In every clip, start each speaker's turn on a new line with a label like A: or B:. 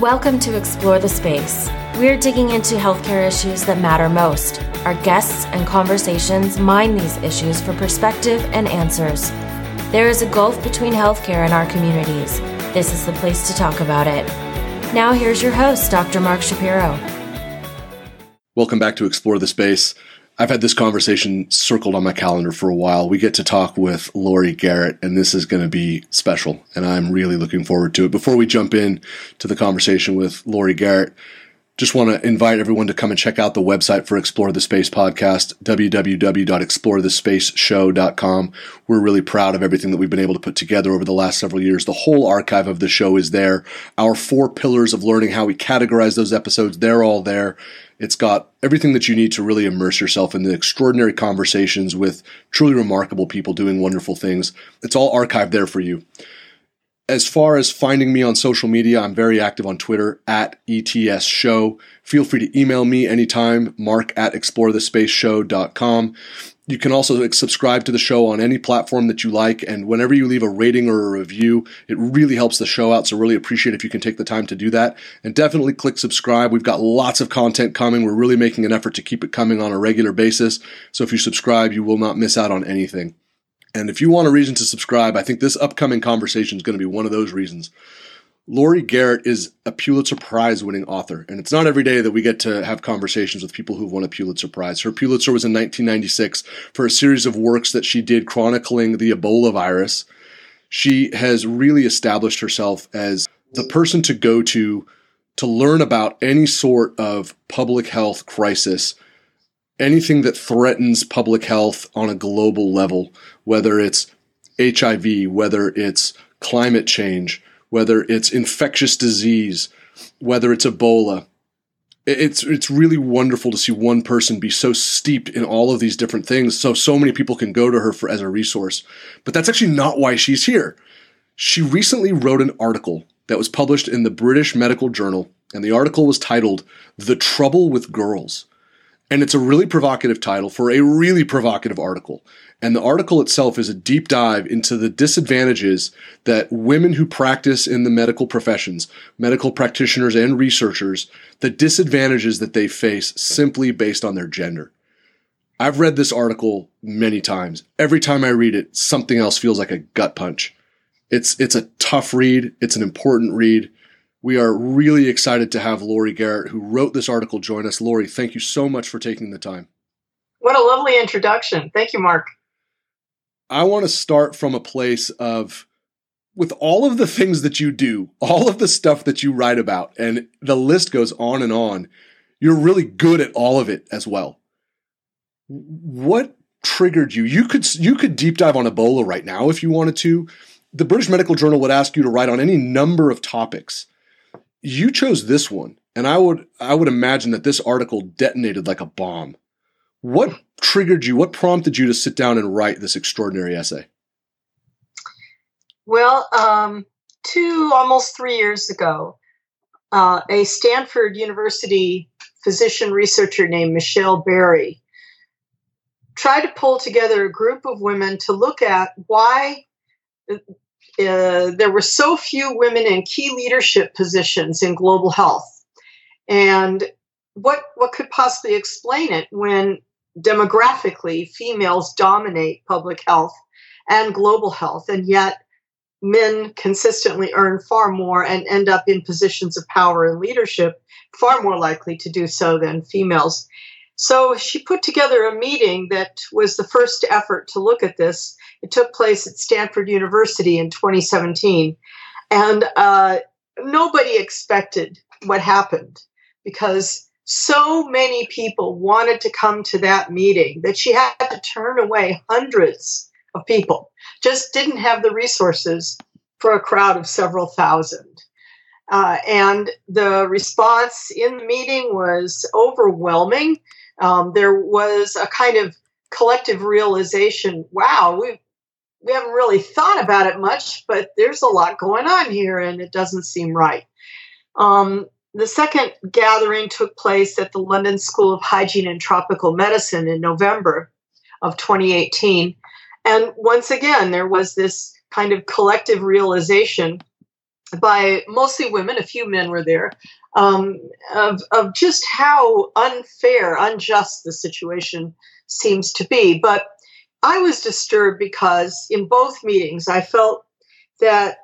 A: Welcome to Explore the Space. We're digging into healthcare issues that matter most. Our guests and conversations mine these issues for perspective and answers. There is a gulf between healthcare and our communities. This is the place to talk about it. Now, here's your host, Dr. Mark Shapiro.
B: Welcome back to Explore the Space. I've had this conversation circled on my calendar for a while. We get to talk with Laurie Garrett, and this is going to be special, and I'm really looking forward to it. Before we jump in to the conversation with Laurie Garrett, just want to invite everyone to come and check out the website for Explore the Space podcast, www.explorethespaceshow.com. We're really proud of everything that we've been able to put together over the last several years. The whole archive of the show is there. Our four pillars of learning how we categorize those episodes, they're all there. It's got everything that you need to really immerse yourself in the extraordinary conversations with truly remarkable people doing wonderful things. It's all archived there for you as far as finding me on social media, I'm very active on Twitter at ETS Show. Feel free to email me anytime, mark at explorethespaceshow.com. You can also subscribe to the show on any platform that you like, and whenever you leave a rating or a review, it really helps the show out. So, really appreciate if you can take the time to do that. And definitely click subscribe. We've got lots of content coming. We're really making an effort to keep it coming on a regular basis. So, if you subscribe, you will not miss out on anything. And if you want a reason to subscribe, I think this upcoming conversation is going to be one of those reasons. Laurie Garrett is a Pulitzer Prize winning author, and it's not every day that we get to have conversations with people who've won a Pulitzer Prize. Her Pulitzer was in 1996 for a series of works that she did chronicling the Ebola virus. She has really established herself as the person to go to to learn about any sort of public health crisis anything that threatens public health on a global level, whether it's HIV, whether it's climate change, whether it's infectious disease, whether it's Ebola. It's it's really wonderful to see one person be so steeped in all of these different things, so so many people can go to her for as a resource. But that's actually not why she's here. She recently wrote an article that was published in the British Medical Journal, and the article was titled "The Trouble with Girls." And it's a really provocative title for a really provocative article. And the article itself is a deep dive into the disadvantages that women who practice in the medical professions, medical practitioners and researchers, the disadvantages that they face simply based on their gender. I've read this article many times. Every time I read it, something else feels like a gut punch. It's, it's a tough read. It's an important read. We are really excited to have Laurie Garrett, who wrote this article, join us. Laurie, thank you so much for taking the time.
C: What a lovely introduction. Thank you, Mark.
B: I want to start from a place of with all of the things that you do, all of the stuff that you write about, and the list goes on and on, you're really good at all of it as well. What triggered you? You could you could deep dive on Ebola right now if you wanted to. The British Medical Journal would ask you to write on any number of topics you chose this one, and I would I would imagine that this article detonated like a bomb. What triggered you? What prompted you to sit down and write this extraordinary essay?
C: Well, um, two almost three years ago, uh, a Stanford University physician researcher named Michele Barry tried to pull together a group of women to look at why uh, there were so few women in key leadership positions in global health. And what, what could possibly explain it when demographically females dominate public health and global health, and yet men consistently earn far more and end up in positions of power and leadership, far more likely to do so than females. So she put together a meeting that was the first effort to look at this. It took place at Stanford University in 2017. And uh, nobody expected what happened because so many people wanted to come to that meeting that she had to turn away hundreds of people, just didn't have the resources for a crowd of several thousand. Uh, and the response in the meeting was overwhelming um, there was a kind of collective realization wow we we haven't really thought about it much but there's a lot going on here and it doesn't seem right um, the second gathering took place at the london school of hygiene and tropical medicine in november of 2018 and once again there was this kind of collective realization by mostly women, a few men were there, um, of, of just how unfair, unjust the situation seems to be. But I was disturbed because in both meetings, I felt that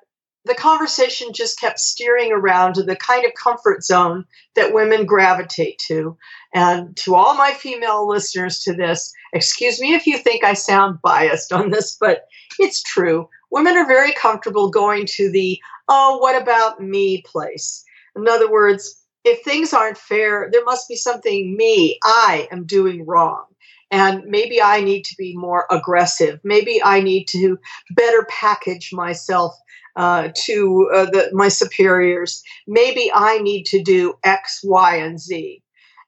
C: the conversation just kept steering around to the kind of comfort zone that women gravitate to. And to all my female listeners to this, excuse me if you think I sound biased on this, but it's true. Women are very comfortable going to the, oh, what about me place. In other words, if things aren't fair, there must be something me, I am doing wrong. And maybe I need to be more aggressive. Maybe I need to better package myself uh, to uh, the, my superiors. Maybe I need to do X, Y, and Z.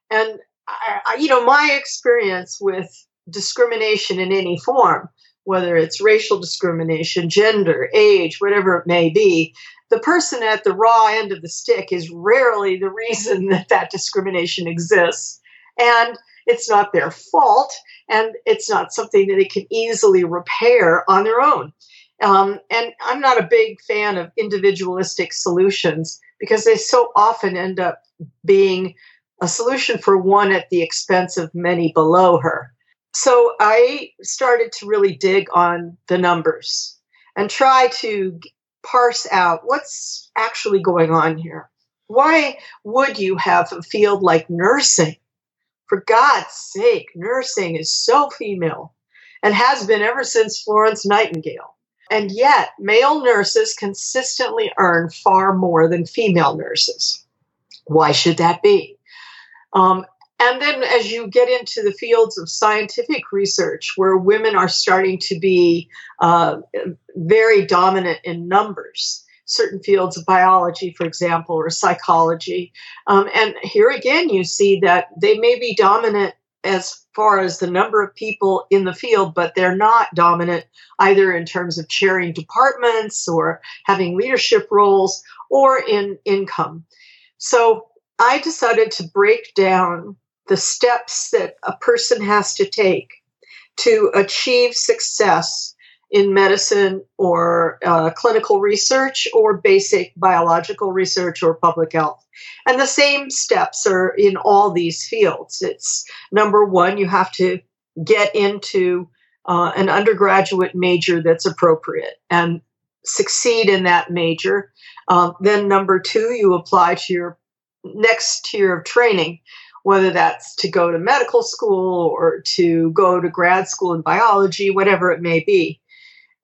C: And, I, I, you know, my experience with discrimination in any form, whether it's racial discrimination, gender, age, whatever it may be, the person at the raw end of the stick is rarely the reason that that discrimination exists. And it's not their fault, and it's not something that they can easily repair on their own. Um, and I'm not a big fan of individualistic solutions because they so often end up being a solution for one at the expense of many below her. So I started to really dig on the numbers and try to parse out what's actually going on here. Why would you have a field like nursing? For God's sake, nursing is so female and has been ever since Florence Nightingale. And yet, male nurses consistently earn far more than female nurses. Why should that be? Um, and then, as you get into the fields of scientific research, where women are starting to be uh, very dominant in numbers, certain fields of biology, for example, or psychology, um, and here again, you see that they may be dominant as far as the number of people in the field, but they're not dominant either in terms of chairing departments or having leadership roles or in income. So I decided to break down the steps that a person has to take to achieve success in medicine or uh, clinical research or basic biological research or public health. And the same steps are in all these fields. It's number one, you have to get into uh, an undergraduate major that's appropriate and succeed in that major. Uh, then, number two, you apply to your next tier of training, whether that's to go to medical school or to go to grad school in biology, whatever it may be.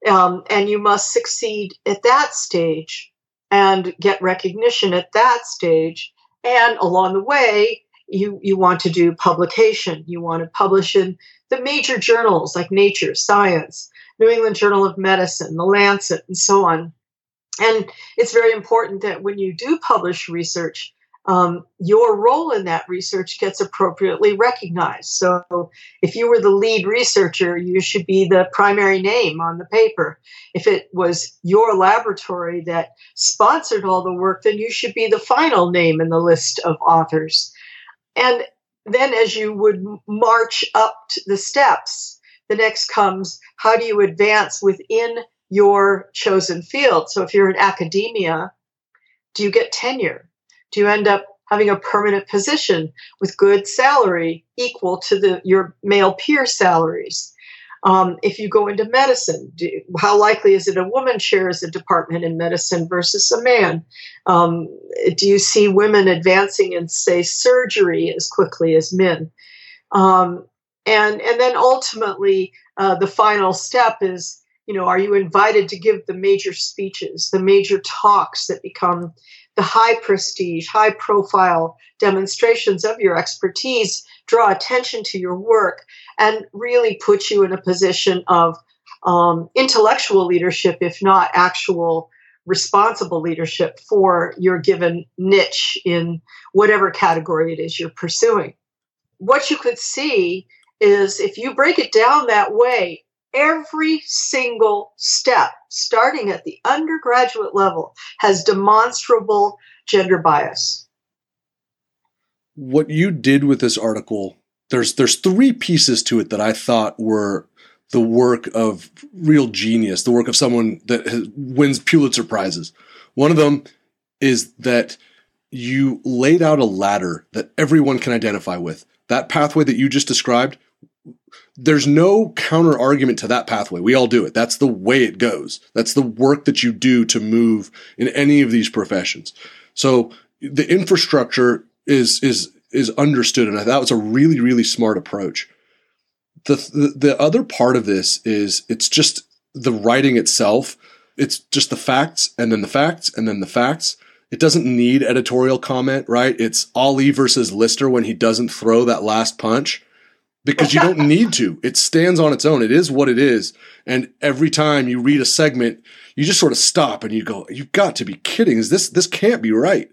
C: Um, and you must succeed at that stage and get recognition at that stage. And along the way, you, you want to do publication. You want to publish in the major journals like Nature, Science, New England Journal of Medicine, The Lancet, and so on. And it's very important that when you do publish research, um, your role in that research gets appropriately recognized. So, if you were the lead researcher, you should be the primary name on the paper. If it was your laboratory that sponsored all the work, then you should be the final name in the list of authors. And then, as you would march up the steps, the next comes how do you advance within your chosen field? So, if you're in academia, do you get tenure? Do you end up having a permanent position with good salary equal to the your male peer salaries? Um, if you go into medicine, do, how likely is it a woman chairs a department in medicine versus a man? Um, do you see women advancing in, say, surgery as quickly as men? Um, and and then ultimately, uh, the final step is, you know, are you invited to give the major speeches, the major talks that become the high prestige, high profile demonstrations of your expertise draw attention to your work and really put you in a position of um, intellectual leadership, if not actual responsible leadership for your given niche in whatever category it is you're pursuing. What you could see is if you break it down that way, every single step, starting at the undergraduate level, has demonstrable gender bias.
B: What you did with this article, there's there's three pieces to it that I thought were the work of real genius, the work of someone that wins Pulitzer prizes. One of them is that you laid out a ladder that everyone can identify with. That pathway that you just described, there's no counter argument to that pathway. We all do it. That's the way it goes. That's the work that you do to move in any of these professions. So the infrastructure is is is understood, and thought was a really really smart approach. The, the the other part of this is it's just the writing itself. It's just the facts, and then the facts, and then the facts. It doesn't need editorial comment, right? It's Ali versus Liston when he doesn't throw that last punch because you don't need to. It stands on its own. It is what it is. And every time you read a segment, you just sort of stop and you go, "You've got to be kidding! Is this this can't be right?"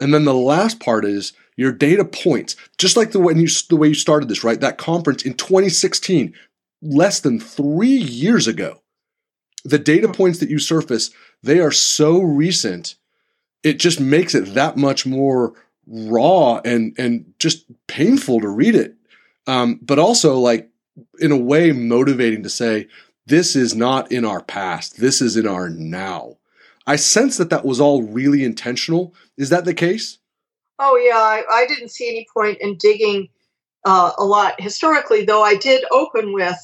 B: And then the last part is your data points, just like the way you the way you started this, right? That conference in 2016, less than three years ago. The data points that you surface, they are so recent it just makes it that much more raw and and just painful to read it. Um, but also like in a way motivating to say this is not in our past. This is in our now. I sense that that was all really intentional. Is that the case?
C: Oh yeah, I, I didn't see any point in digging uh, a lot historically, though I did open with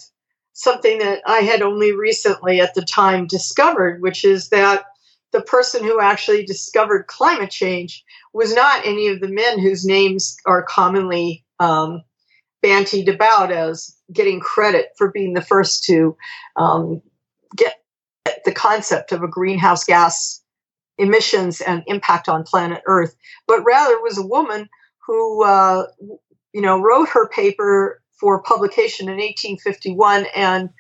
C: something that I had only recently at the time discovered, which is that the person who actually discovered climate change was not any of the men whose names are commonly um, bantied about as getting credit for being the first to um, get the concept of a greenhouse gas emissions and impact on planet Earth, but rather was a woman who, uh, you know, wrote her paper for publication in 1851 and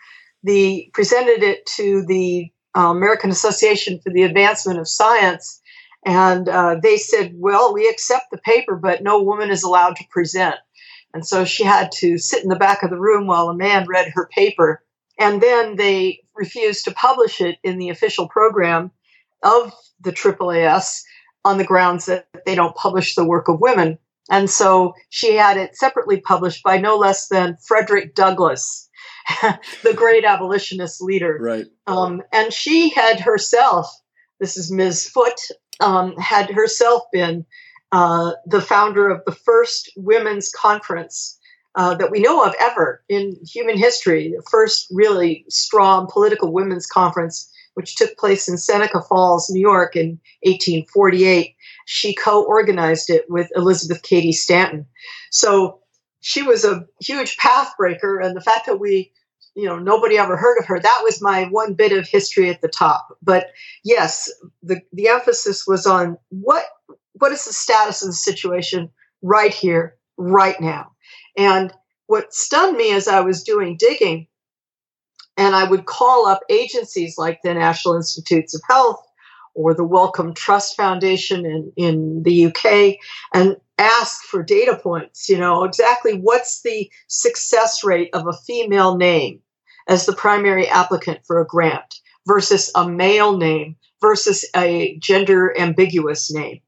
C: the presented it to the uh, American Association for the Advancement of Science. And uh, they said, well, we accept the paper, but no woman is allowed to present. And so she had to sit in the back of the room while a man read her paper. And then they refused to publish it in the official program of the AAAS on the grounds that they don't publish the work of women. And so she had it separately published by no less than Frederick Douglass, the great abolitionist leader.
B: Right.
C: Um, and she had herself, this is Ms. Foote, um, had herself been uh, the founder of the first women's conference uh, that we know of ever in human history, the first really strong political women's conference, which took place in Seneca Falls, New York in 1848. She co organized it with Elizabeth Cady Stanton. So she was a huge pathbreaker, and the fact that we you know nobody ever heard of her that was my one bit of history at the top but yes the the emphasis was on what what is the status of the situation right here right now and what stunned me as i was doing digging and i would call up agencies like the national institutes of health or the wellcome trust foundation in, in the uk and ask for data points, you know, exactly what's the success rate of a female name as the primary applicant for a grant versus a male name versus a gender ambiguous name.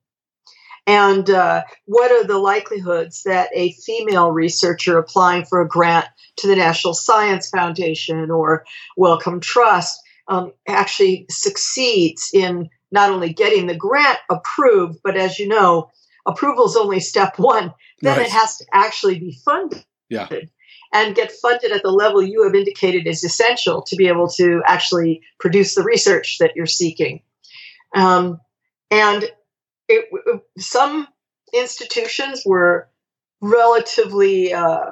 C: And uh, what are the likelihoods that a female researcher applying for a grant to the National Science Foundation or Wellcome Trust um, actually succeeds in not only getting the grant approved, but as you know, approval is only step one. Then right. it has to actually be funded.
B: Yeah.
C: And get funded at the level you have indicated is essential to be able to actually produce the research that you're seeking. Um, and it, some institutions were relatively uh,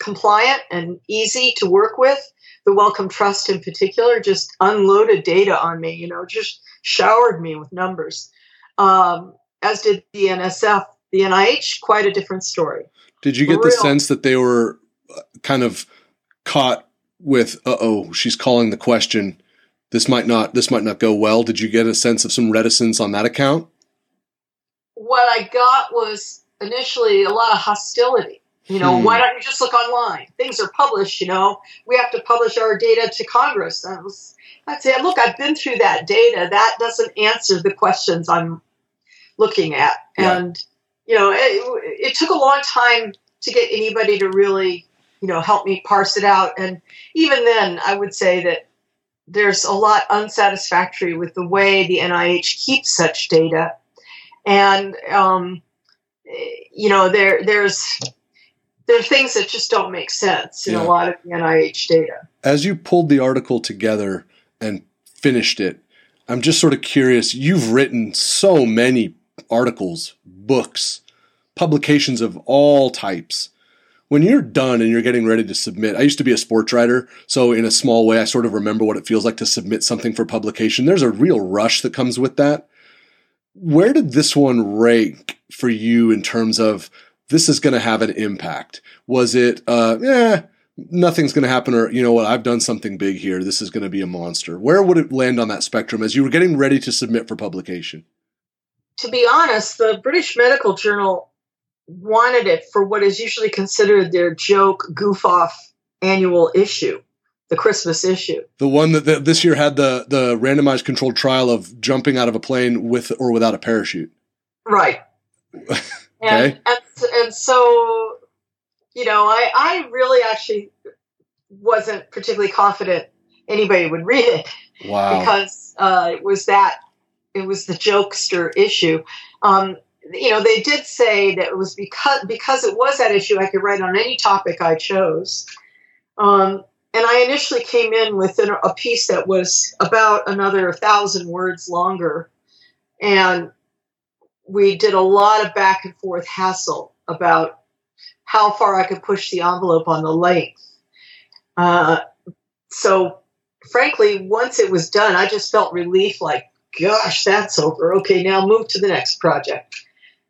C: compliant and easy to work with. The Wellcome Trust, in particular, just unloaded data on me, you know, just showered me with numbers. Um, as did the NSF. The NIH, quite a different story.
B: Did you get the sense that they were uh, kind of caught with, "Uh oh, she's calling the question. This might not. This might not go well." Did you get a sense of some reticence on that account?
C: What I got was initially a lot of hostility. You know, hmm. why don't you just look online? Things are published. You know, we have to publish our data to Congress. I was, I'd say, look, I've been through that data. That doesn't answer the questions I'm looking at. Yeah. And, you know, it, it took a long time to get anybody to really, you know, help me parse it out. And even then, I would say that there's a lot unsatisfactory with the way the NIH keeps such data, and um, you know there there's there are things that just don't make sense in yeah. a lot of the NIH data.
B: As you pulled the article together and finished it, I'm just sort of curious. You've written so many articles, books, publications of all types. When you're done and you're getting ready to submit, I used to be a sports writer, so in a small way, I sort of remember what it feels like to submit something for publication. There's a real rush that comes with that. Where did this one rank for you in terms of this is going to have an impact? Was it, uh, yeah, nothing's going to happen, or you know what, I've done something big here. This is going to be a monster. Where would it land on that spectrum as you were getting ready to submit for publication?
C: To be honest, the British Medical Journal wanted it for what is usually considered their joke, goof off annual issue the Christmas issue.
B: The one that, that, this year had the the randomized controlled trial of jumping out of a plane with or without a parachute.
C: Right. okay. And, and, and so, you know, I, I really actually wasn't particularly confident anybody would read it.
B: Wow.
C: Because uh, it was that, it was the jokester issue. Um, you know, they did say that it was because because it was that issue, I could write on any topic I chose. Um, and I initially came in with a piece that was about another thousand words longer, and we did a lot of back and forth hassle about how far I could push the envelope on the length. Uh, so, frankly, once it was done, I just felt relief like, gosh, that's over. Okay, now move to the next project.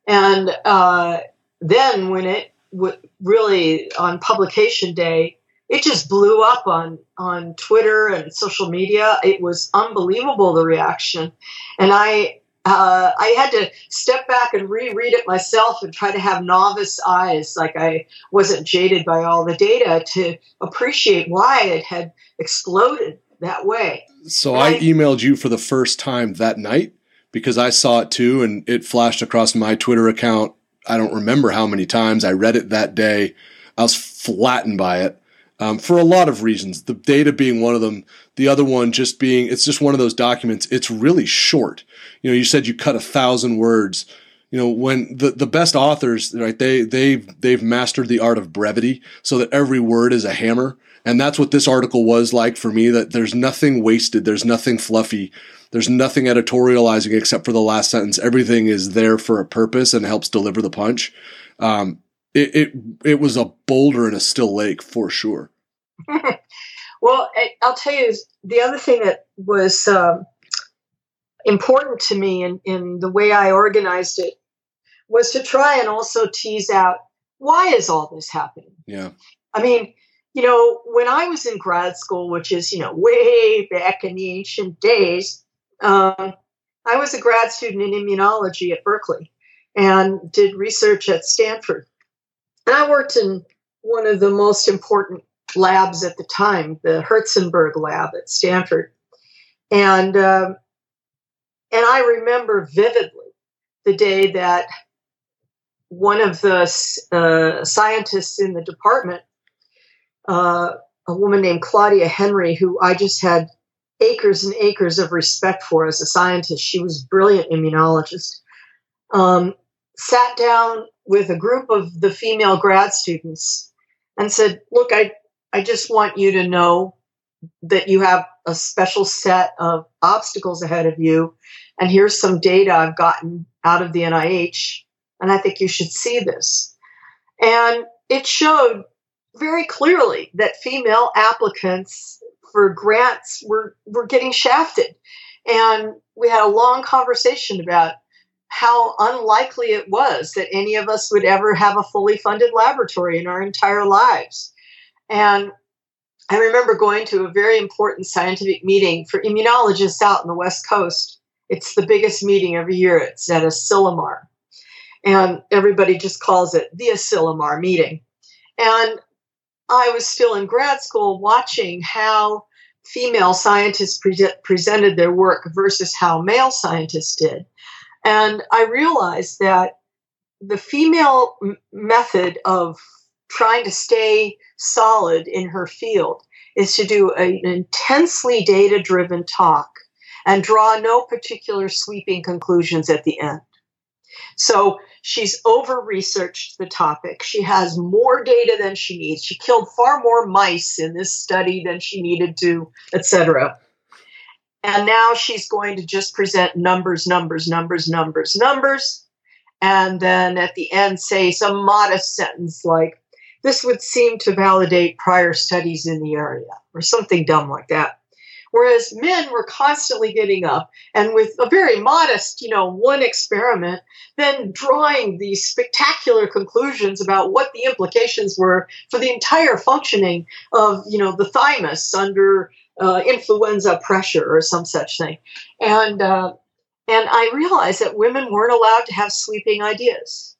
C: And uh, then when it w- really on publication day, it just blew up on on Twitter and social media. It was unbelievable the reaction, and I uh, I had to step back and reread it myself and try to have novice eyes, like I wasn't jaded by all the data, to appreciate why it had exploded that way.
B: So I, I emailed you for the first time that night because I saw it too, and it flashed across my Twitter account. I don't remember how many times I read it that day. I was flattened by it um, for a lot of reasons. The data being one of them. The other one just being it's just one of those documents. It's really short. You know, you said you cut a thousand words. You know, when the, the best authors, right? They they've they've mastered the art of brevity, so that every word is a hammer. And that's what this article was like for me. That there's nothing wasted. There's nothing fluffy. There's nothing editorializing except for the last sentence. Everything is there for a purpose and helps deliver the punch. Um, it, it it was a boulder in a still lake for sure.
C: well, I'll tell you the other thing that was um, important to me in, in the way I organized it was to try and also tease out why is all this happening.
B: Yeah,
C: I mean, you know, when I was in grad school, which is you know way back in the ancient days, um, I was a grad student in immunology at Berkeley and did research at Stanford. I worked in one of the most important labs at the time, the Herzenberg lab at Stanford. And um, and I remember vividly the day that one of the uh, scientists in the department, uh, a woman named Claudia Henry, who I just had acres and acres of respect for as a scientist, she was a brilliant immunologist, um, sat down with a group of the female grad students and said, Look, I, I just want you to know that you have a special set of obstacles ahead of you. And here's some data I've gotten out of the NIH. And I think you should see this. And it showed very clearly that female applicants for grants were, were getting shafted. And we had a long conversation about how unlikely it was that any of us would ever have a fully funded laboratory in our entire lives. And I remember going to a very important scientific meeting for immunologists out in the West Coast. It's the biggest meeting every year. It's at Asilomar. And everybody just calls it the Asilomar meeting. And I was still in grad school watching how female scientists pre- presented their work versus how male scientists did. And I realized that the female m- method of trying to stay solid in her field is to do an intensely data driven talk and draw no particular sweeping conclusions at the end. So she's over researched the topic. She has more data than she needs. She killed far more mice in this study than she needed to, etc. And now she's going to just present numbers, numbers, numbers, numbers, numbers. And then at the end, say some modest sentence like, this would seem to validate prior studies in the area, or something dumb like that. Whereas men were constantly getting up and with a very modest, you know, one experiment, then drawing these spectacular conclusions about what the implications were for the entire functioning of, you know, the thymus under uh, influenza pressure or some such thing. And, uh, and I realized that women weren't allowed to have sweeping ideas.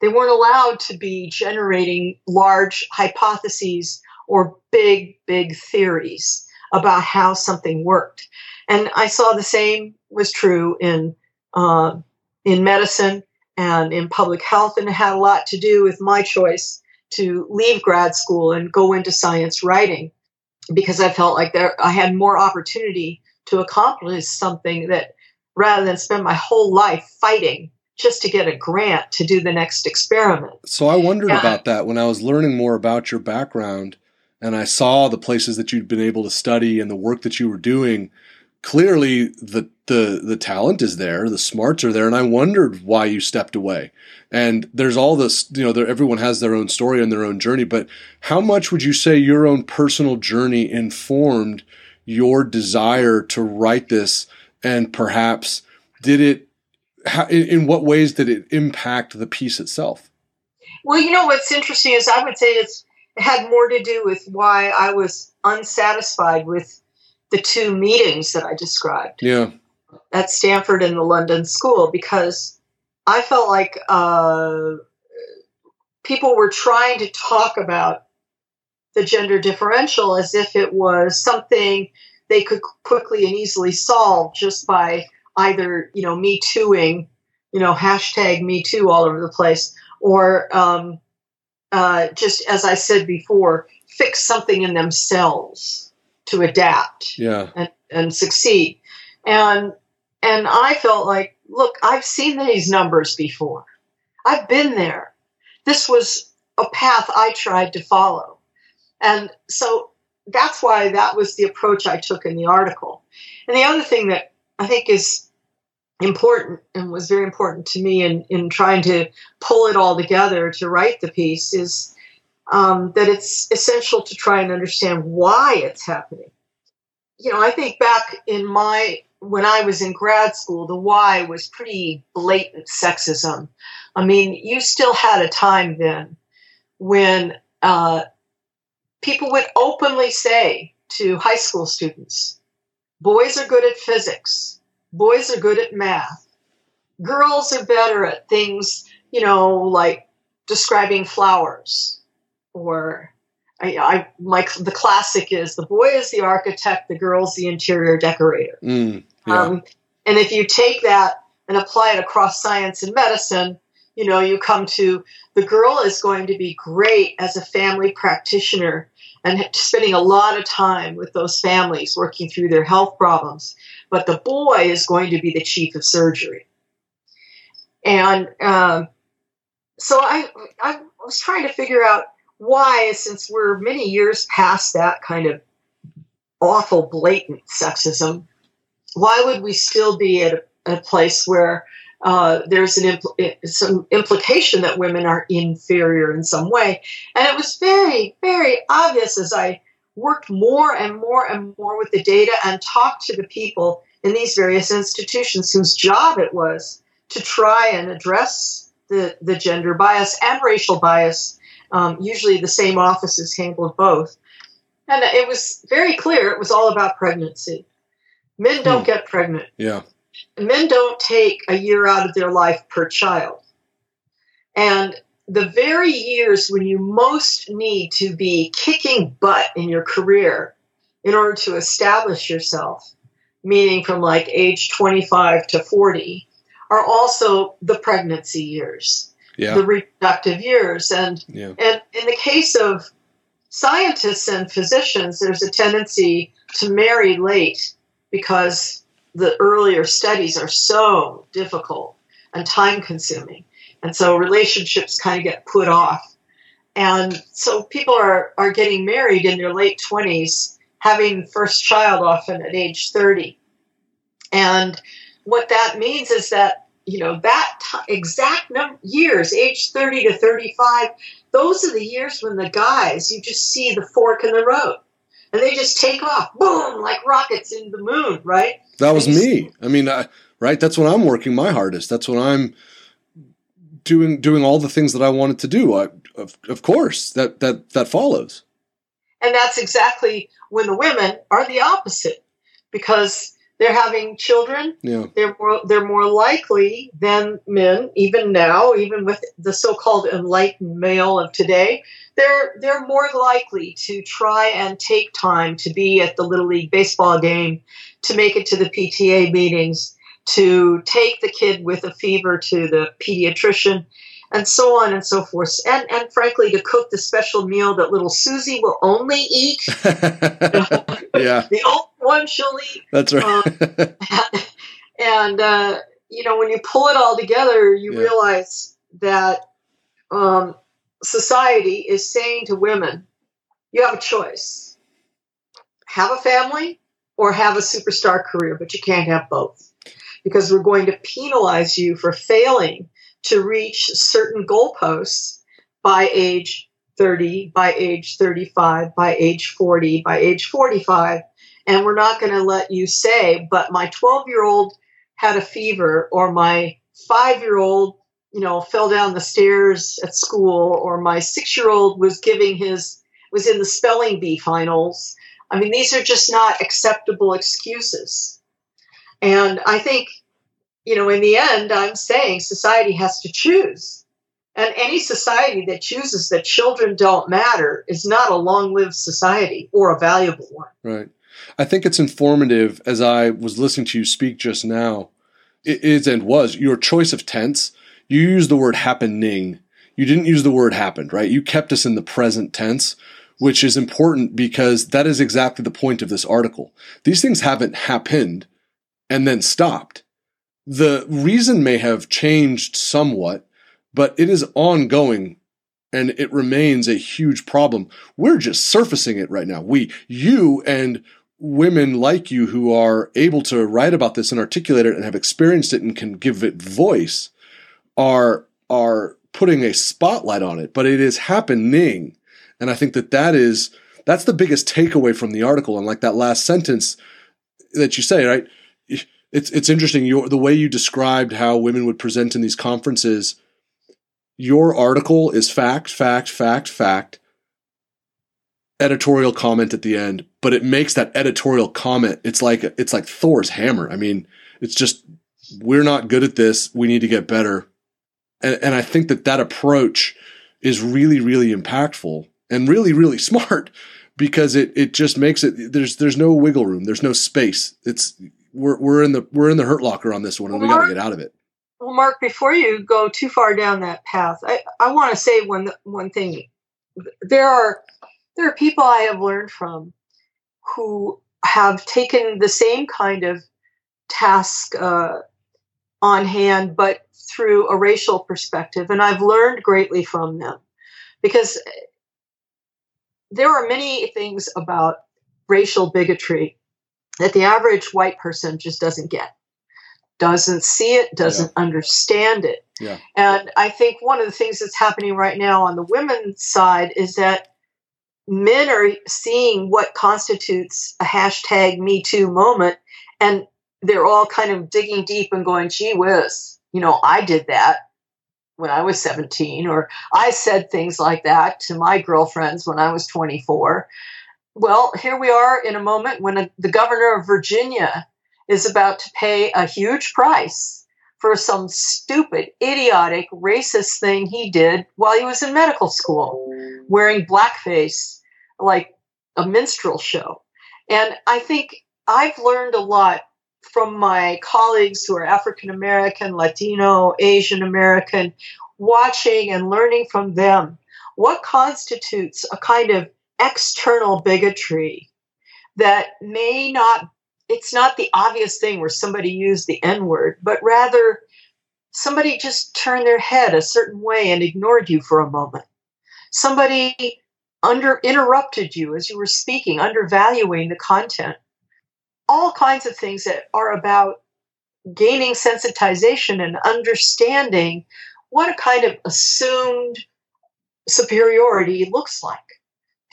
C: They weren't allowed to be generating large hypotheses or big, big theories about how something worked. And I saw the same was true in uh, in medicine and in public health, and it had a lot to do with my choice to leave grad school and go into science writing because I felt like there I had more opportunity to accomplish something that rather than spend my whole life fighting just to get a grant to do the next experiment.
B: So I wondered yeah. about that when I was learning more about your background and I saw the places that you'd been able to study and the work that you were doing, clearly the the the talent is there, the smarts are there, and I wondered why you stepped away. And there's all this, you know, there, everyone has their own story and their own journey, but how much would you say your own personal journey informed your desire to write this, and perhaps did it? How, in what ways did it impact the piece itself?
C: Well, you know what's interesting is I would say it's had more to do with why I was unsatisfied with the two meetings that I described.
B: Yeah.
C: At Stanford and the London School, because I felt like uh, people were trying to talk about the gender differential as if it was something they could quickly and easily solve just by either, you know, me tooing, you know, hashtag me too all over the place, or um, uh, just as I said before, fix something in themselves to adapt
B: yeah.
C: and, and succeed. And and I felt like, look, I've seen these numbers before. I've been there. This was a path I tried to follow. And so that's why that was the approach I took in the article. And the other thing that I think is important and was very important to me in, in trying to pull it all together to write the piece is um, that it's essential to try and understand why it's happening. You know, I think back in my when I was in grad school, the why was pretty blatant sexism. I mean, you still had a time then when uh, people would openly say to high school students, boys are good at physics, boys are good at math. Girls are better at things, you know, like describing flowers or I, I my the classic is the boy is the architect, the girl's the interior decorator.
B: Mm, yeah. um,
C: and if you take that and apply it across science and medicine, you know, you come to the girl is going to be great as a family practitioner and spending a lot of time with those families working through their health problems. But the boy is going to be the chief of surgery. And um, so I, I was trying to figure out why, since we're many years past that kind of awful, blatant sexism, why would we still be at a, a place where uh, there's an impl- some implication that women are inferior in some way. And it was very, very obvious as I worked more and more and more with the data and talked to the people in these various institutions whose job it was to try and address the, the gender bias and racial bias. Um, usually the same offices handled both. And it was very clear it was all about pregnancy. Men don't hmm. get pregnant.
B: Yeah
C: men don't take a year out of their life per child. And the very years when you most need to be kicking butt in your career in order to establish yourself, meaning from like age 25 to 40, are also the pregnancy years,
B: yeah.
C: the reproductive years. And,
B: yeah.
C: and in the case of scientists and physicians, there's a tendency to marry late because the earlier studies are so difficult and time consuming. And so relationships kind of get put off. And so people are, are getting married in their late 20s, having first child often at age 30. And what that means is that, you know, that t- exact num- years, age 30 to 35, those are the years when the guys, you just see the fork in the road. And they just take off, boom, like rockets in the moon, right?
B: That was me. I mean, I, right? That's when I'm working my hardest. That's when I'm doing doing all the things that I wanted to do. I, of, of course, that that that follows.
C: And that's exactly when the women are the opposite, because they're having children.
B: Yeah.
C: They're more, they're more likely than men, even now, even with the so-called enlightened male of today. They're they're more likely to try and take time to be at the little league baseball game, to make it to the PTA meetings, to take the kid with a fever to the pediatrician, and so on and so forth. And, and frankly, to cook the special meal that little Susie will only eat.
B: yeah.
C: the only one she'll eat.
B: That's right. Um,
C: and, uh, you know, when you pull it all together, you yeah. realize that um, society is saying to women, you have a choice have a family or have a superstar career, but you can't have both because we're going to penalize you for failing to reach certain goalposts by age 30, by age 35, by age 40, by age 45. And we're not going to let you say, but my 12 year old had a fever, or my five year old, you know, fell down the stairs at school, or my six year old was giving his, was in the spelling bee finals. I mean, these are just not acceptable excuses. And I think, you know, in the end, I'm saying society has to choose. And any society that chooses that children don't matter is not a long lived society or a valuable one.
B: Right. I think it's informative as I was listening to you speak just now. It is and was your choice of tense. You used the word happening. You didn't use the word happened, right? You kept us in the present tense, which is important because that is exactly the point of this article. These things haven't happened and then stopped. The reason may have changed somewhat, but it is ongoing and it remains a huge problem. We're just surfacing it right now. We, you and women like you who are able to write about this and articulate it and have experienced it and can give it voice are, are putting a spotlight on it, but it is happening. And I think that that is, that's the biggest takeaway from the article. And like that last sentence that you say, right? It's it's interesting. Your the way you described how women would present in these conferences your article is fact fact fact fact editorial comment at the end but it makes that editorial comment it's like it's like thor's hammer. I mean it's just we're not good at this. We need to get better. And, and i think that that approach is really really impactful and really really smart because it it just makes it there's there's no wiggle room. There's no space. It's we're we're in the we're in the hurt locker on this one, and well, we got to get out of it.
C: Well, Mark, before you go too far down that path, I, I want to say one one thing. There are there are people I have learned from who have taken the same kind of task uh, on hand, but through a racial perspective, and I've learned greatly from them because there are many things about racial bigotry that the average white person just doesn't get, doesn't see it, doesn't yeah. understand it.
B: Yeah.
C: And I think one of the things that's happening right now on the women's side is that men are seeing what constitutes a hashtag Me Too moment, and they're all kind of digging deep and going, gee whiz, you know, I did that when I was 17, or I said things like that to my girlfriends when I was 24. Well, here we are in a moment when a, the governor of Virginia is about to pay a huge price for some stupid, idiotic, racist thing he did while he was in medical school, wearing blackface like a minstrel show. And I think I've learned a lot from my colleagues who are African American, Latino, Asian American, watching and learning from them what constitutes a kind of external bigotry that may not it's not the obvious thing where somebody used the n word but rather somebody just turned their head a certain way and ignored you for a moment somebody under interrupted you as you were speaking undervaluing the content all kinds of things that are about gaining sensitization and understanding what a kind of assumed superiority looks like.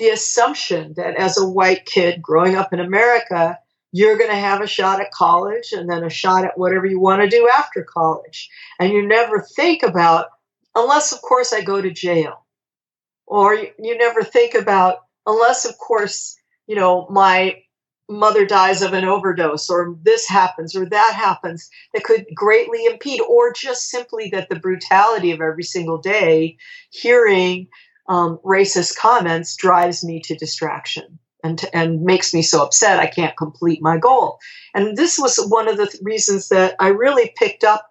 C: The assumption that as a white kid growing up in America, you're going to have a shot at college and then a shot at whatever you want to do after college. And you never think about, unless, of course, I go to jail. Or you, never think about, unless, of course, you know, my mother dies of an overdose or this happens or that happens that could greatly impede or just simply that the brutality of every single day hearing um, racist comments drives me to distraction and, to, and makes me so upset I can't complete my goal. And this was one of the th- reasons that I really picked up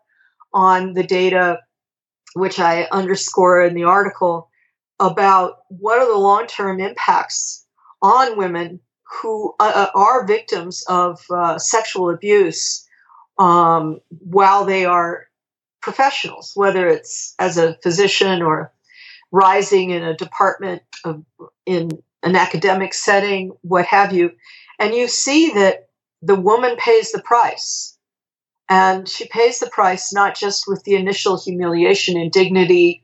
C: on the data, which I underscore in the article, about what are the long term impacts on women who uh, uh, are victims of uh, sexual abuse um, while they are professionals, whether it's as a physician or rising in a department of, in an academic setting, what have you. And you see that the woman pays the price. And she pays the price not just with the initial humiliation, and indignity,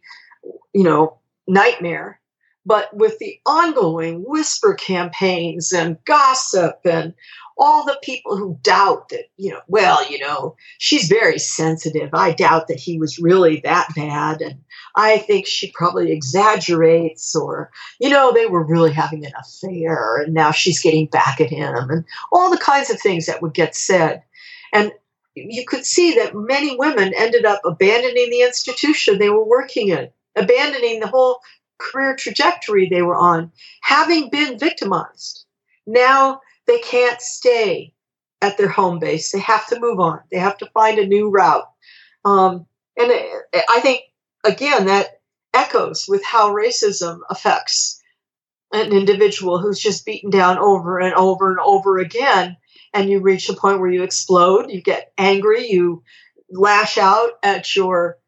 C: you know, nightmare, but with the ongoing whisper campaigns and gossip and all the people who doubt that, you know, well, you know, she's very sensitive. I doubt that he was really that bad. And I think she probably exaggerates, or, you know, they were really having an affair and now she's getting back at him, and all the kinds of things that would get said. And you could see that many women ended up abandoning the institution they were working in, abandoning the whole career trajectory they were on, having been victimized. Now they can't stay at their home base. They have to move on. They have to find a new route. Um, and I think, again, that echoes with how racism affects an individual who's just beaten down over and over and over again. And you reach a point where you explode, you get angry, you lash out at your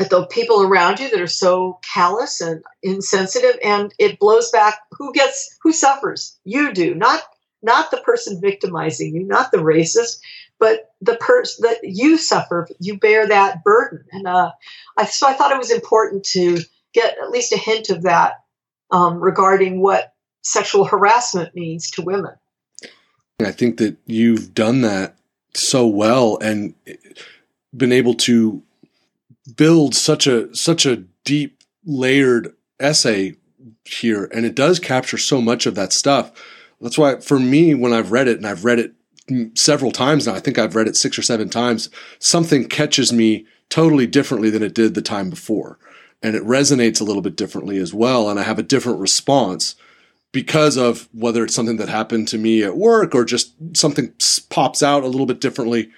C: at the people around you that are so callous and insensitive and it blows back who gets who suffers. You do not not the person victimizing you not the racist but the person that you suffer you bear that burden. And uh, I, so i thought it was important to get at least a hint of that um, regarding what sexual harassment means to women.
B: I think that you've done that so well and been able to build such a such a deep layered essay here and it does capture so much of that stuff. That's why for me when i've read it and i've read it several times now i think i've read it six or seven times something catches me totally differently than it did the time before. And it resonates a little bit differently as well and i have a different response because of whether it's something that happened to me at work or just something pops out a little bit differently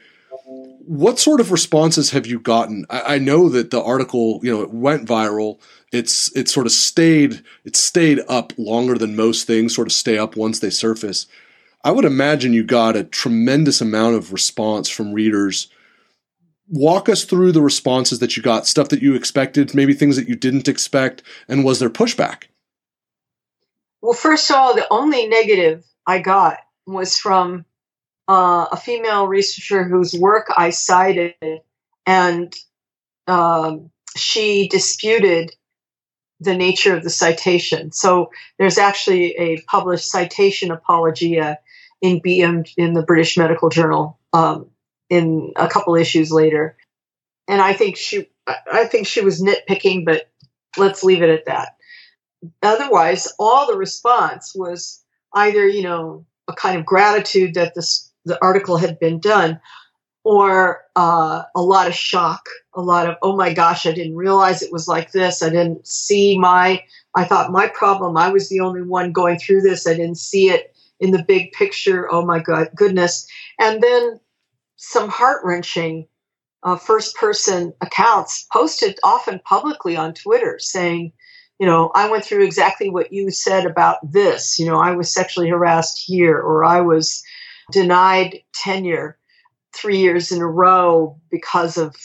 B: what sort of responses have you gotten? I, I, know that the article, you know, it went viral. It's it sort of stayed it stayed up longer than most things sort of stay up once they surface. I would imagine you got a tremendous amount of response from readers. Walk us through the responses that you got, stuff that you expected, maybe things that you didn't expect, and was there pushback?
C: Well, first of all, the only negative I got was from uh, a female researcher whose work I cited, and um, she disputed the nature of the citation. So there's actually a published citation apologia in BM in the British Medical Journal um, in a couple issues later, and I think she I think she was nitpicking, but let's leave it at that. Otherwise, all the response was either you know a kind of gratitude that this the article had been done, or uh, a lot of shock, a lot of, oh my gosh, I didn't realize it was like this. I didn't see my, I thought my problem, I was the only one going through this. I didn't see it in the big picture. Oh my God, goodness. And then some heart wrenching uh, first person accounts posted often publicly on Twitter saying, you know, I went through exactly what you said about this. You know, I was sexually harassed here, or I was denied tenure three years in a row because of,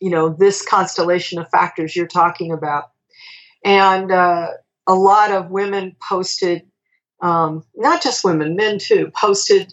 C: you know, this constellation of factors you're talking about. And uh, a lot of women posted, um, not just women, men too, posted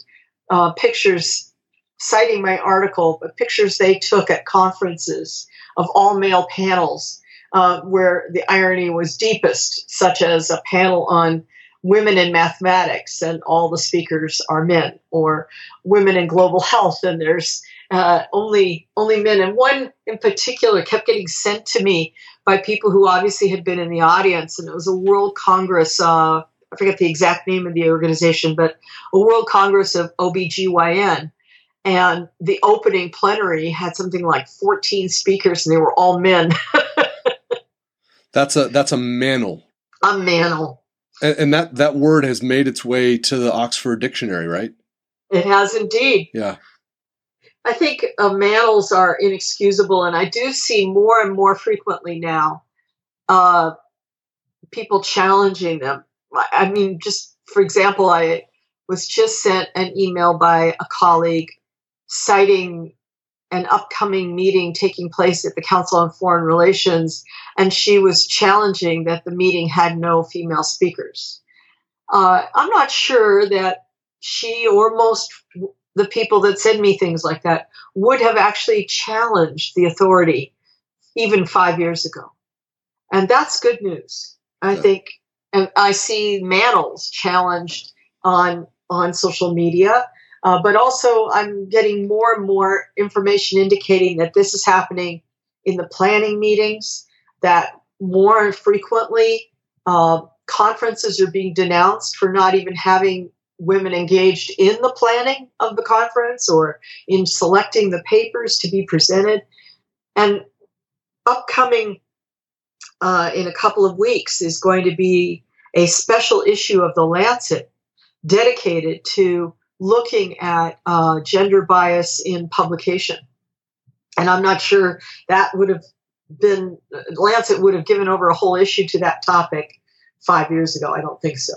C: uh, pictures citing my article, but pictures they took at conferences of all male panels uh, where the irony was deepest, such as a panel on women in mathematics and all the speakers are men, or women in global health and there's uh, only only men. And one in particular kept getting sent to me by people who obviously had been in the audience, and it was a World Congress. Uh, I forget the exact name of the organization, but a World Congress of OBGYN. And the opening plenary had something like 14 speakers, and they were all men.
B: that's a that's a manel.
C: A manel.
B: And, and that that word has made its way to the Oxford Dictionary, right?
C: It has indeed.
B: Yeah.
C: I think uh, are inexcusable, and I do see more and more frequently now uh, people challenging them. I mean, just for example, I was just sent an email by a colleague citing an upcoming meeting taking place at the Council on Foreign Relations, and she was challenging that the meeting had no female speakers. Uh, I'm not sure that she or most the people that send me things like that would have actually challenged the authority even five years ago. And that's good news. I yeah. think, and I see manels challenged on on social media uh, but also, I'm getting more and more information indicating that this is happening in the planning meetings, that more frequently uh, conferences are being denounced for not even having women engaged in the planning of the conference or in selecting the papers to be presented. And upcoming uh, in a couple of weeks is going to be a special issue of the Lancet dedicated to looking at uh, gender bias in publication. And I'm not sure that would have been, Lancet would have given over a whole issue to that topic five years ago. I don't think so.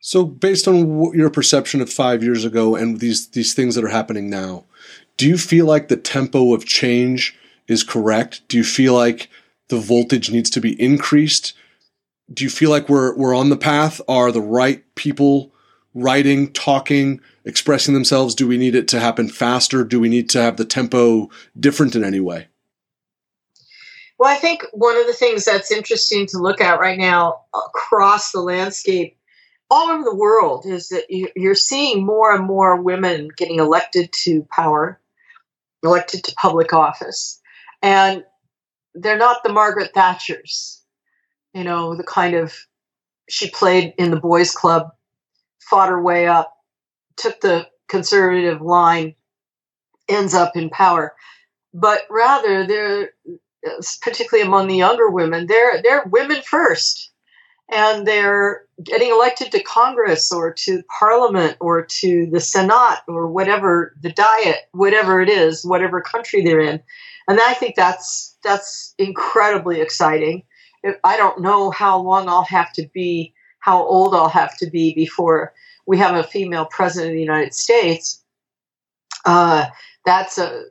B: So, based on your perception of five years ago and these, these things that are happening now, do you feel like the tempo of change is correct? Do you feel like the voltage needs to be increased? Do you feel like we're, we're on the path? Are the right people writing, talking, expressing themselves? Do we need it to happen faster? Do we need to have the tempo different in any way?
C: Well, I think one of the things that's interesting to look at right now across the landscape all over the world is that you're seeing more and more women getting elected to power, elected to public office. And they're not the Margaret Thatchers, you know, the kind of she played in the boys' club, fought her way up, took the conservative line ends up in power. But rather, they're particularly among the younger women, they're they're women first, and they're getting elected to Congress or to Parliament or to the Senate or whatever the diet, whatever it is, whatever country they're in, and I think that's that's incredibly exciting. I don't know how long I'll have to be, how old I'll have to be before we have a female president of the United States, uh, that's a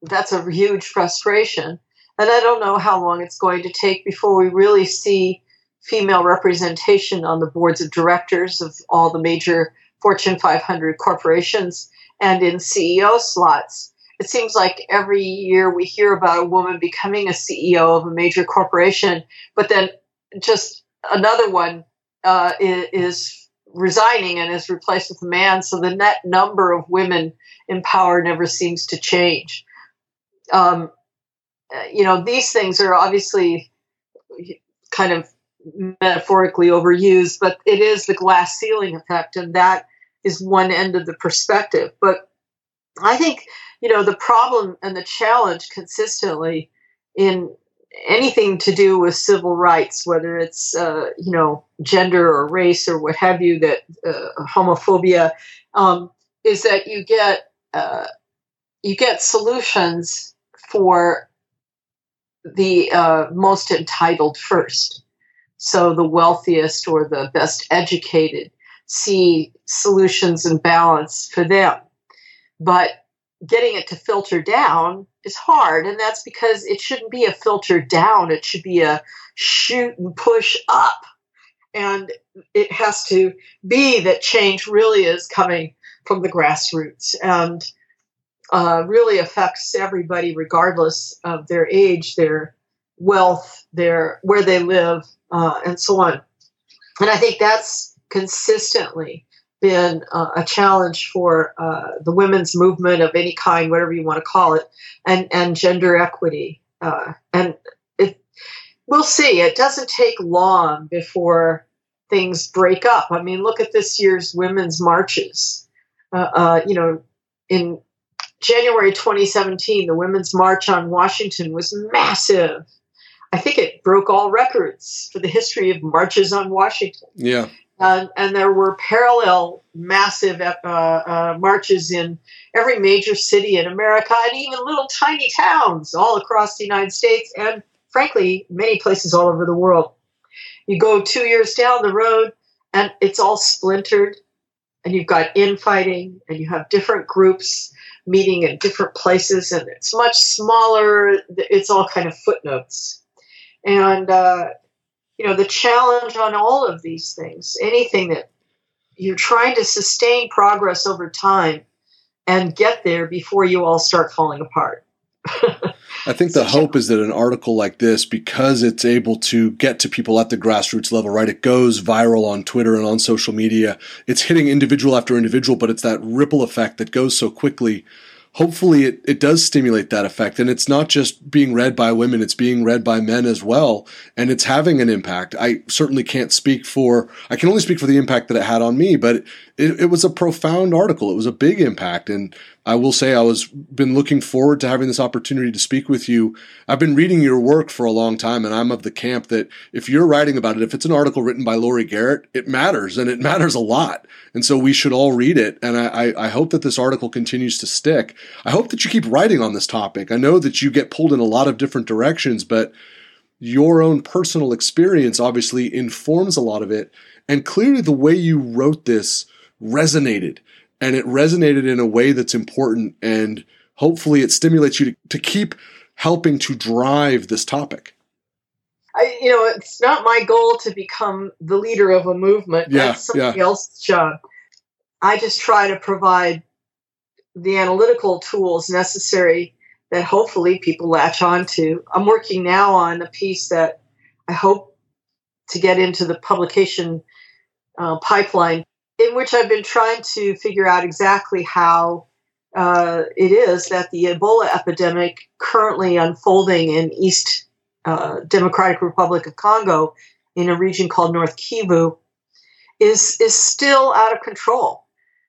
C: that's a huge frustration. And I don't know how long it's going to take before we really see female representation on the boards of directors of all the major Fortune 500 corporations and in CEO slots. It seems like every year we hear about a woman becoming a CEO of a major corporation, but then just another one uh, is resigning and is replaced with a man. So the net number of women in power never seems to change. Um, you know, these things are obviously kind of metaphorically overused, but it is the glass ceiling effect, and that is one end of the perspective. But I think, you know, the problem and the challenge consistently in anything to do with civil rights, whether it's uh, you know gender or race or what have you, that uh, homophobia, um, is that you get uh, you get solutions for the uh, most entitled first. so the wealthiest or the best educated see solutions and balance for them. But getting it to filter down is hard, and that's because it shouldn't be a filter down, it should be a shoot and push up. And it has to be that change really is coming from the grassroots and uh, really affects everybody, regardless of their age, their wealth, their where they live, uh, and so on. And I think that's consistently been uh, a challenge for uh, the women's movement of any kind, whatever you want to call it, and and gender equity. Uh, and it, we'll see. It doesn't take long before things break up. I mean, look at this year's women's marches. Uh, uh, you know, in January 2017, the Women's March on Washington was massive. I think it broke all records for the history of marches on Washington.
B: Yeah.
C: Uh, and there were parallel massive uh, uh, marches in every major city in America and even little tiny towns all across the United States and, frankly, many places all over the world. You go two years down the road and it's all splintered, and you've got infighting, and you have different groups meeting in different places, and it's much smaller. It's all kind of footnotes. And, uh, you know, the challenge on all of these things, anything that you're trying to sustain progress over time and get there before you all start falling apart.
B: I think the hope is that an article like this, because it's able to get to people at the grassroots level, right? It goes viral on Twitter and on social media. It's hitting individual after individual, but it's that ripple effect that goes so quickly hopefully it, it does stimulate that effect. And it's not just being read by women, it's being read by men as well. And it's having an impact. I certainly can't speak for, I can only speak for the impact that it had on me, but it, it was a profound article. It was a big impact. And I will say I was been looking forward to having this opportunity to speak with you. I've been reading your work for a long time, and I'm of the camp that if you're writing about it, if it's an article written by Laurie Garrett, it matters, and it matters a lot. And so we should all read it. And I, I hope that this article continues to stick. I hope that you keep writing on this topic. I know that you get pulled in a lot of different directions, but your own personal experience obviously informs a lot of it. And clearly, the way you wrote this resonated and it resonated in a way that's important and hopefully it stimulates you to, to keep helping to drive this topic.
C: I, you know, it's not my goal to become the leader of a movement.
B: Yeah,
C: That's somebody
B: yeah.
C: else's job. I just try to provide the analytical tools necessary that hopefully people latch on to. I'm working now on a piece that I hope to get into the publication uh, pipeline in which I've been trying to figure out exactly how uh, it is that the Ebola epidemic currently unfolding in East uh, Democratic Republic of Congo in a region called North Kivu is is still out of control,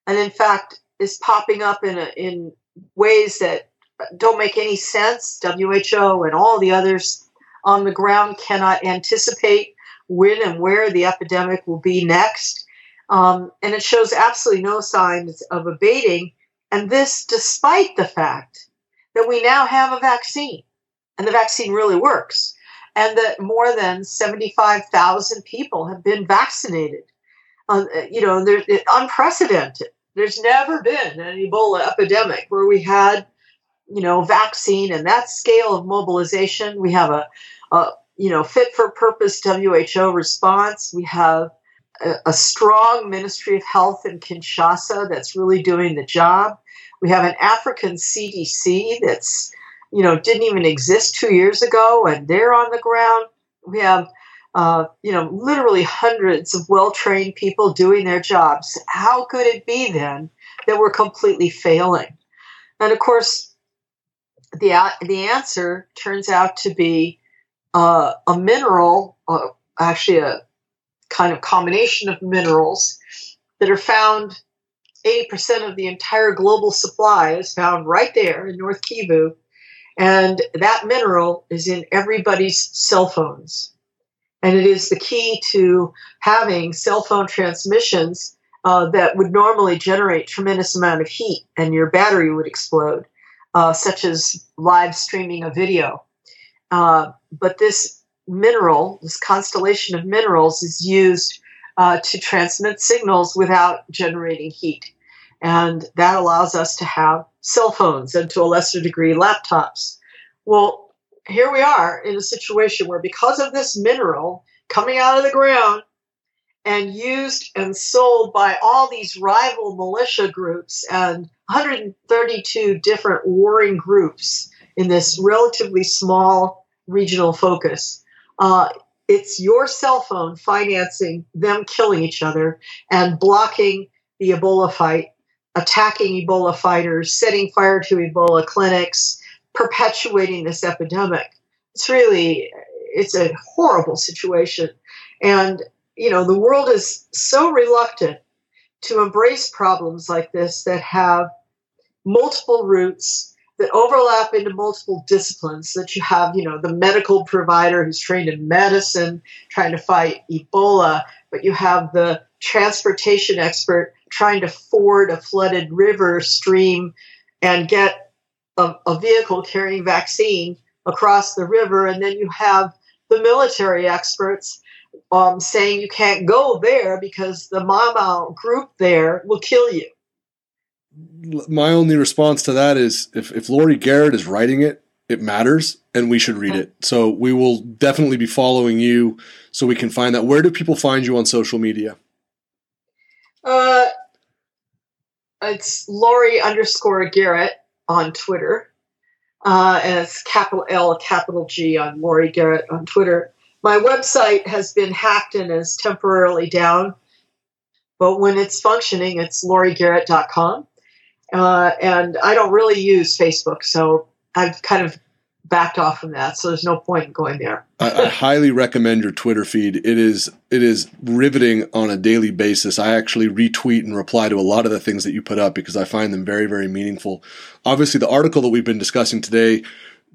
C: and in fact is popping up in a, in ways that don't make any sense. WHO and all the others on the ground cannot anticipate when and where the epidemic will be next um, and it shows absolutely no signs of abating. And this, despite the fact that we now have a vaccine, and the vaccine really works, and that more than 75,000 people have been vaccinated. Uh, you know, there's unprecedented. There's never been an Ebola epidemic where we had, you know, vaccine and that scale of mobilization. We have a, a you know, fit for purpose WHO response. We have a, strong Ministry of Health in Kinshasa that's really doing the job. We have an African CDC that's, you know, didn't even exist two years ago, and they're on the ground. We have, uh, you know, literally hundreds of well trained people doing their jobs. How could it be then that we're completely failing? And of course, the, the answer turns out to be uh, a mineral, uh, actually a, kind of combination of minerals that are found 80% of the entire global supply is found right there in North Kivu. And that mineral is in everybody's cell phones. And it is the key to having cell phone transmissions uh, that would normally generate tremendous amount of heat and your battery would explode, uh, such as live streaming a video. Uh, but this mineral, this constellation of minerals, is used uh, to transmit signals without generating heat. And that allows us to have cell phones and to a lesser degree laptops. Well, here we are in a situation where, because of this mineral coming out of the ground and used and sold by all these rival militia groups and 132 different warring groups in this relatively small regional focus, uh, it's your cell phone financing them killing each other and blocking the Ebola fight, attacking Ebola fighters, setting fire to Ebola clinics, perpetuating this epidemic. It's really it's a horrible situation. And you know, the world is so reluctant to embrace problems like this that have multiple roots that overlap into multiple disciplines that you have you know the medical provider who's trained in medicine trying to fight ebola but you have the transportation expert trying to ford a flooded river stream and get a, a vehicle carrying vaccine across the river and then you have the military experts um, saying you can't go there because the Mai-Mai group there will kill you
B: my only response to that is if, if Laurie Garrett is writing it, it matters and we should read it. So we will definitely be following you so we can find that. Where do people find you on social media?
C: Uh, it's Laurie underscore Garrett on Twitter. Uh, and it's capital L, capital G on Laurie Garrett on Twitter. My website has been hacked and is temporarily down, but when it's functioning, it's lauriegarrett.com. Uh, and I don't really use Facebook, so I've kind of backed off from that. So there's no point in going there.
B: I, I, highly recommend your Twitter feed. It is it is riveting on a daily basis. I actually retweet and reply to a lot of the things that you put up because I find them very very meaningful. Obviously, the article that we've been discussing today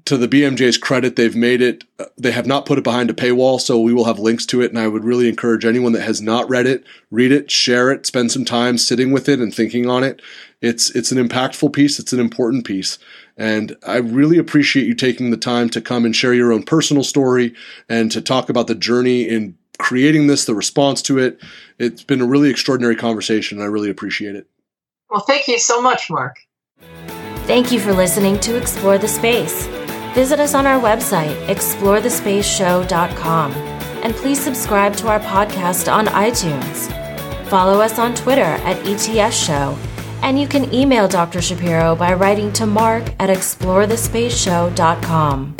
B: to the BMJ's credit, they've made it, uh, they have not put it behind a paywall, so we will have links to it. And I would really encourage anyone that has not read it, read it, share it, spend some time sitting with it and thinking on it. It's, it's an impactful piece, it's an important piece. And I really appreciate you taking the time to come and share your own personal story and to talk about the journey in creating this, the response to it. It's been a really extraordinary conversation. And I really appreciate it.
C: Well, thank you so much, Mark.
A: Thank you for listening to Explore the Space. Visit us on our website, explorethespaceshow.com, and please subscribe to our podcast on iTunes. Follow us on Twitter at ETS Show, and you can email Dr. Shapiro by writing to mark at explorethespaceshow.com.